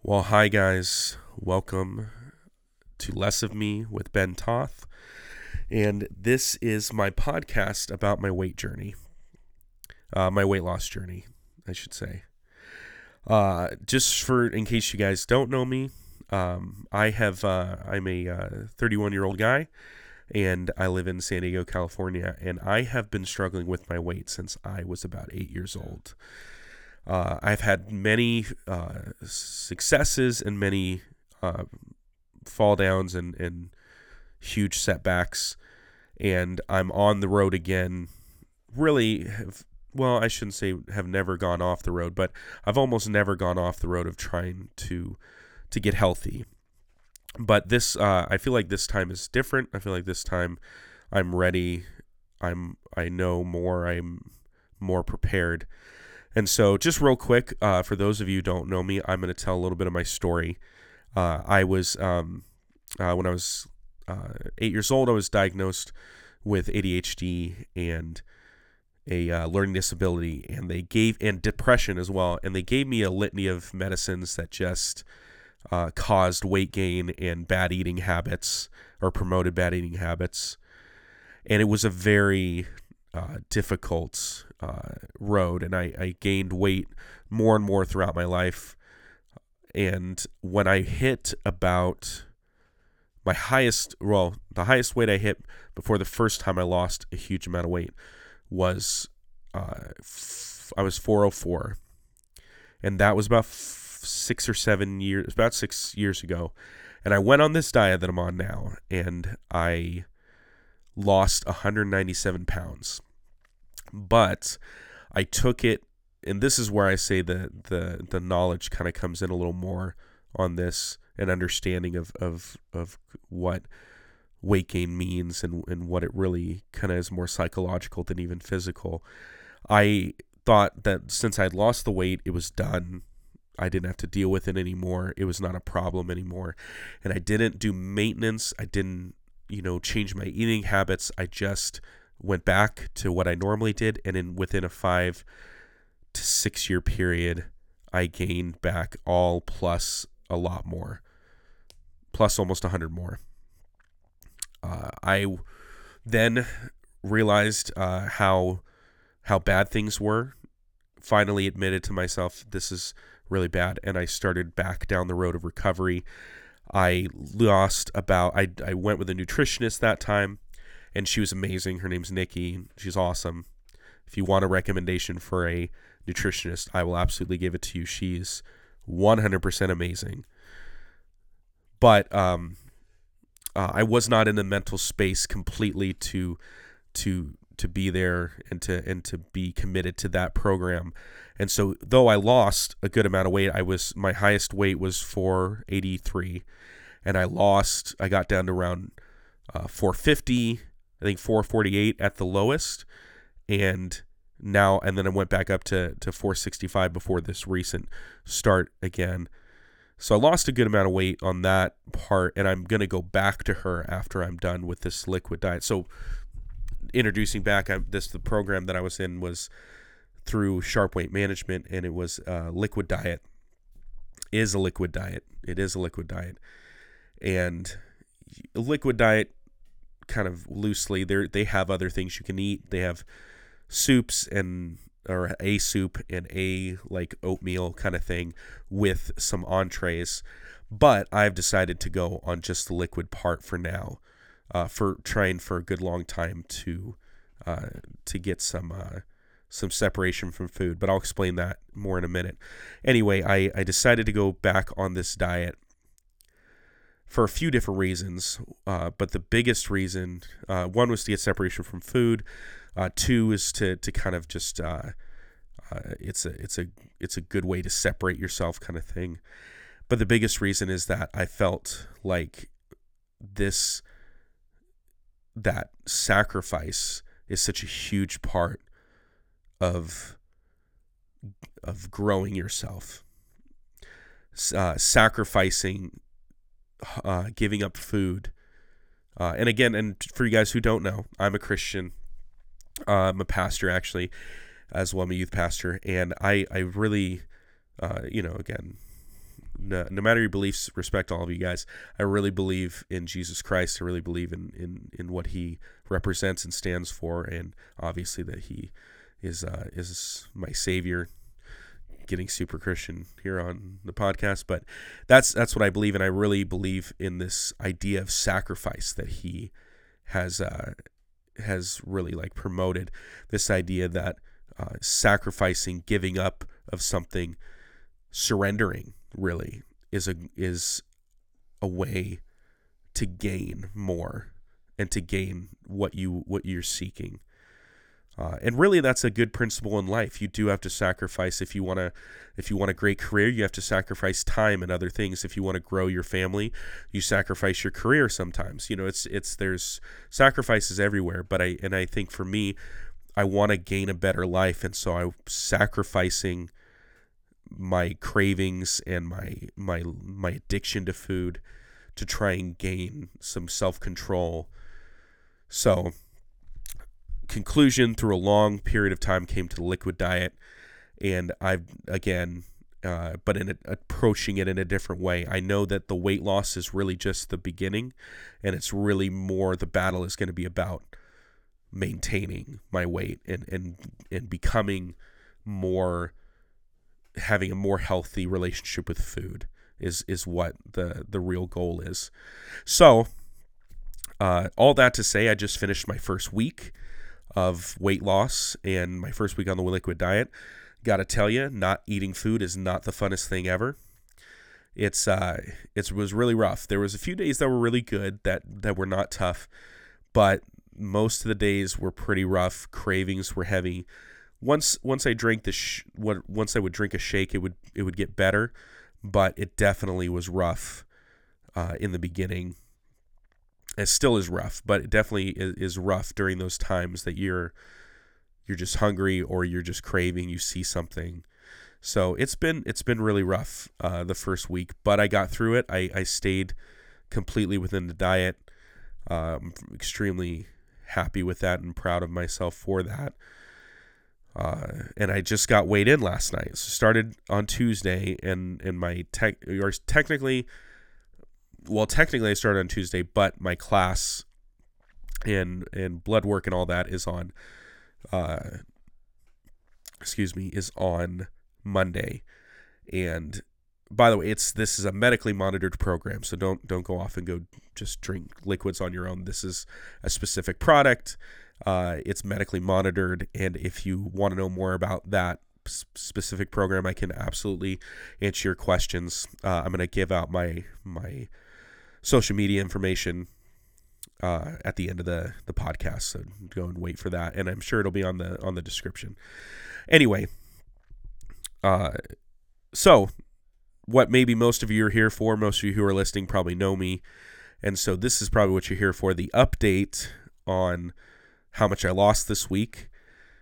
Well, hi guys. Welcome to Less of Me with Ben Toth. And this is my podcast about my weight journey. Uh, my weight loss journey, I should say. Uh, just for in case you guys don't know me, um, I have uh, I'm a 31 year old guy, and I live in San Diego, California, and I have been struggling with my weight since I was about eight years old. Uh, I've had many uh, successes and many uh, fall downs and, and huge setbacks, and I'm on the road again. Really, have, well, I shouldn't say have never gone off the road, but I've almost never gone off the road of trying to to get healthy. But this, uh, I feel like this time is different. I feel like this time I'm ready. I'm I know more. I'm more prepared and so, just real quick, uh, for those of you who don't know me, I'm going to tell a little bit of my story. Uh, I was, um, uh, when I was uh, eight years old, I was diagnosed with ADHD and a uh, learning disability, and they gave, and depression as well. And they gave me a litany of medicines that just uh, caused weight gain and bad eating habits or promoted bad eating habits. And it was a very uh, difficult uh, road, and I, I gained weight more and more throughout my life. And when I hit about my highest, well, the highest weight I hit before the first time I lost a huge amount of weight was uh, f- I was 404, and that was about f- six or seven years, about six years ago. And I went on this diet that I'm on now, and I lost 197 pounds. But I took it, and this is where I say the the the knowledge kind of comes in a little more on this and understanding of of of what weight gain means and and what it really kind of is more psychological than even physical. I thought that since I'd lost the weight, it was done. I didn't have to deal with it anymore. It was not a problem anymore. And I didn't do maintenance. I didn't, you know, change my eating habits. I just went back to what I normally did, and in within a five to six year period, I gained back all plus a lot more, plus almost a hundred more. Uh, I then realized uh, how how bad things were. Finally, admitted to myself this is really bad, and I started back down the road of recovery. I lost about I I went with a nutritionist that time and she was amazing. Her name's Nikki. She's awesome. If you want a recommendation for a nutritionist, I will absolutely give it to you. She's 100% amazing. But um, uh, I was not in the mental space completely to to to be there and to and to be committed to that program. And so though I lost a good amount of weight, I was my highest weight was 483 and I lost I got down to around uh, 450 I think 448 at the lowest, and now and then I went back up to to 465 before this recent start again. So I lost a good amount of weight on that part, and I'm gonna go back to her after I'm done with this liquid diet. So introducing back I, this the program that I was in was through Sharp Weight Management, and it was uh, liquid diet. Is a liquid diet. It is a liquid diet, and liquid diet kind of loosely. They they have other things you can eat. They have soups and or a soup and a like oatmeal kind of thing with some entrees. But I've decided to go on just the liquid part for now, uh, for trying for a good long time to uh, to get some uh, some separation from food. But I'll explain that more in a minute. Anyway, I, I decided to go back on this diet for a few different reasons. Uh, but the biggest reason, uh, one was to get separation from food. Uh, two is to to kind of just it's a it's a it's a good way to separate yourself, kind of thing. But the biggest reason is that I felt like this that sacrifice is such a huge part of of growing yourself. Uh, sacrificing uh, giving up food. Uh, and again, and for you guys who don't know, I'm a Christian. Uh, I'm a pastor actually, as well. I'm a youth pastor, and I I really, uh, you know, again, no, no matter your beliefs, respect all of you guys. I really believe in Jesus Christ. I really believe in in in what He represents and stands for, and obviously that He is uh, is my Savior. Getting super Christian here on the podcast, but that's that's what I believe, and I really believe in this idea of sacrifice that He has uh, has really like promoted this idea that uh, sacrificing, giving up of something, surrendering really is a is a way to gain more and to gain what you what you're seeking. Uh, and really, that's a good principle in life. You do have to sacrifice if you want to. If you want a great career, you have to sacrifice time and other things. If you want to grow your family, you sacrifice your career. Sometimes, you know, it's it's there's sacrifices everywhere. But I and I think for me, I want to gain a better life, and so I'm sacrificing my cravings and my my my addiction to food to try and gain some self control. So conclusion through a long period of time came to the liquid diet and i've again uh, but in a, approaching it in a different way i know that the weight loss is really just the beginning and it's really more the battle is going to be about maintaining my weight and and and becoming more having a more healthy relationship with food is is what the the real goal is so uh, all that to say i just finished my first week of weight loss and my first week on the liquid diet. Got to tell you, not eating food is not the funnest thing ever. It's uh, it was really rough. There was a few days that were really good that that were not tough, but most of the days were pretty rough. Cravings were heavy. Once once I drank the sh- once I would drink a shake, it would it would get better, but it definitely was rough uh, in the beginning it still is rough, but it definitely is, is rough during those times that you're you're just hungry or you're just craving. You see something. So it's been it's been really rough uh, the first week, but I got through it. I, I stayed completely within the diet. Uh, I'm extremely happy with that and proud of myself for that. Uh, and I just got weighed in last night. So started on Tuesday, and and my tech or technically well, technically I started on Tuesday, but my class and and blood work and all that is on uh excuse me is on Monday. And by the way, it's this is a medically monitored program, so don't don't go off and go just drink liquids on your own. This is a specific product. Uh, it's medically monitored, and if you want to know more about that specific program, I can absolutely answer your questions. Uh, I'm going to give out my my social media information uh, at the end of the the podcast. So go and wait for that, and I'm sure it'll be on the on the description. Anyway, uh, so what maybe most of you are here for, most of you who are listening probably know me, and so this is probably what you're here for: the update on how much I lost this week.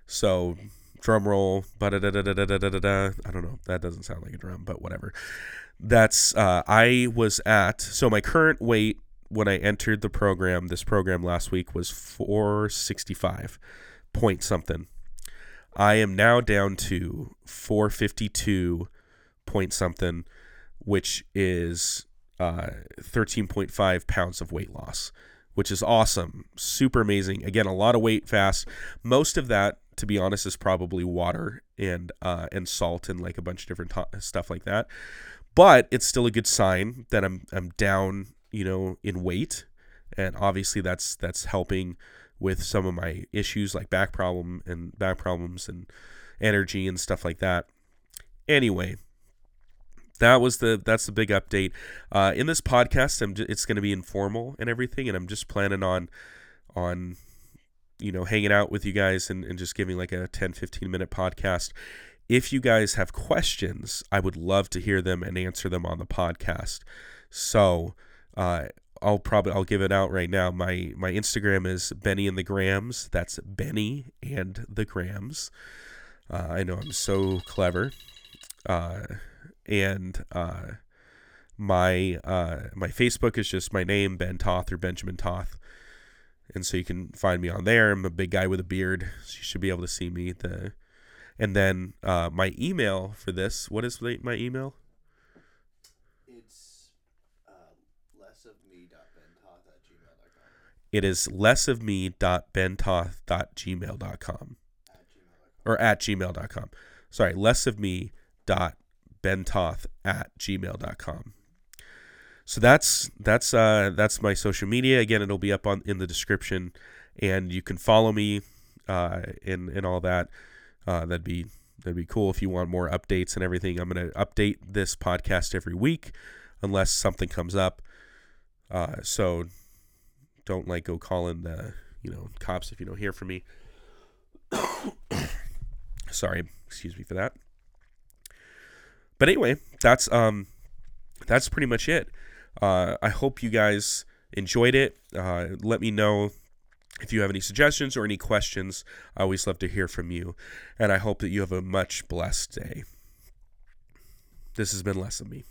So drum roll, I don't know. That doesn't sound like a drum, but whatever that's uh, I was at. So my current weight when I entered the program, this program last week was 465 point something. I am now down to 452 point something, which is uh, 13.5 pounds of weight loss, which is awesome. Super amazing. Again, a lot of weight fast. Most of that, to be honest, is probably water and uh, and salt and like a bunch of different stuff like that but it's still a good sign that I'm I'm down, you know, in weight, and obviously that's that's helping with some of my issues like back problem and back problems and energy and stuff like that. Anyway, that was the that's the big update. Uh, in this podcast, I'm it's going to be informal and everything, and I'm just planning on on you know hanging out with you guys and, and just giving like a 10 15 minute podcast if you guys have questions, I would love to hear them and answer them on the podcast. So uh, I'll probably I'll give it out right now. My my Instagram is Benny and the Grams. That's Benny and the Grams. Uh, I know I'm so clever. Uh, and uh, my uh, my Facebook is just my name Ben Toth or Benjamin Toth, and so you can find me on there. I'm a big guy with a beard, so you should be able to see me. The and then uh, my email for this. What is my email? It's um, lessofme.bentoth at gmail.com. It is lessofme.bentoth.gmail.com. At gmail.com. Or at gmail.com. Sorry, lessofme.bentoth at gmail.com. So that's that's uh, that's my social media. Again, it'll be up on in the description, and you can follow me uh, in in all that. Uh, that'd be that'd be cool if you want more updates and everything. I'm gonna update this podcast every week, unless something comes up. Uh, so don't like go calling the you know cops if you don't hear from me. Sorry, excuse me for that. But anyway, that's um that's pretty much it. Uh, I hope you guys enjoyed it. Uh, let me know if you have any suggestions or any questions. I always love to hear from you, and I hope that you have a much blessed day. This has been less of me.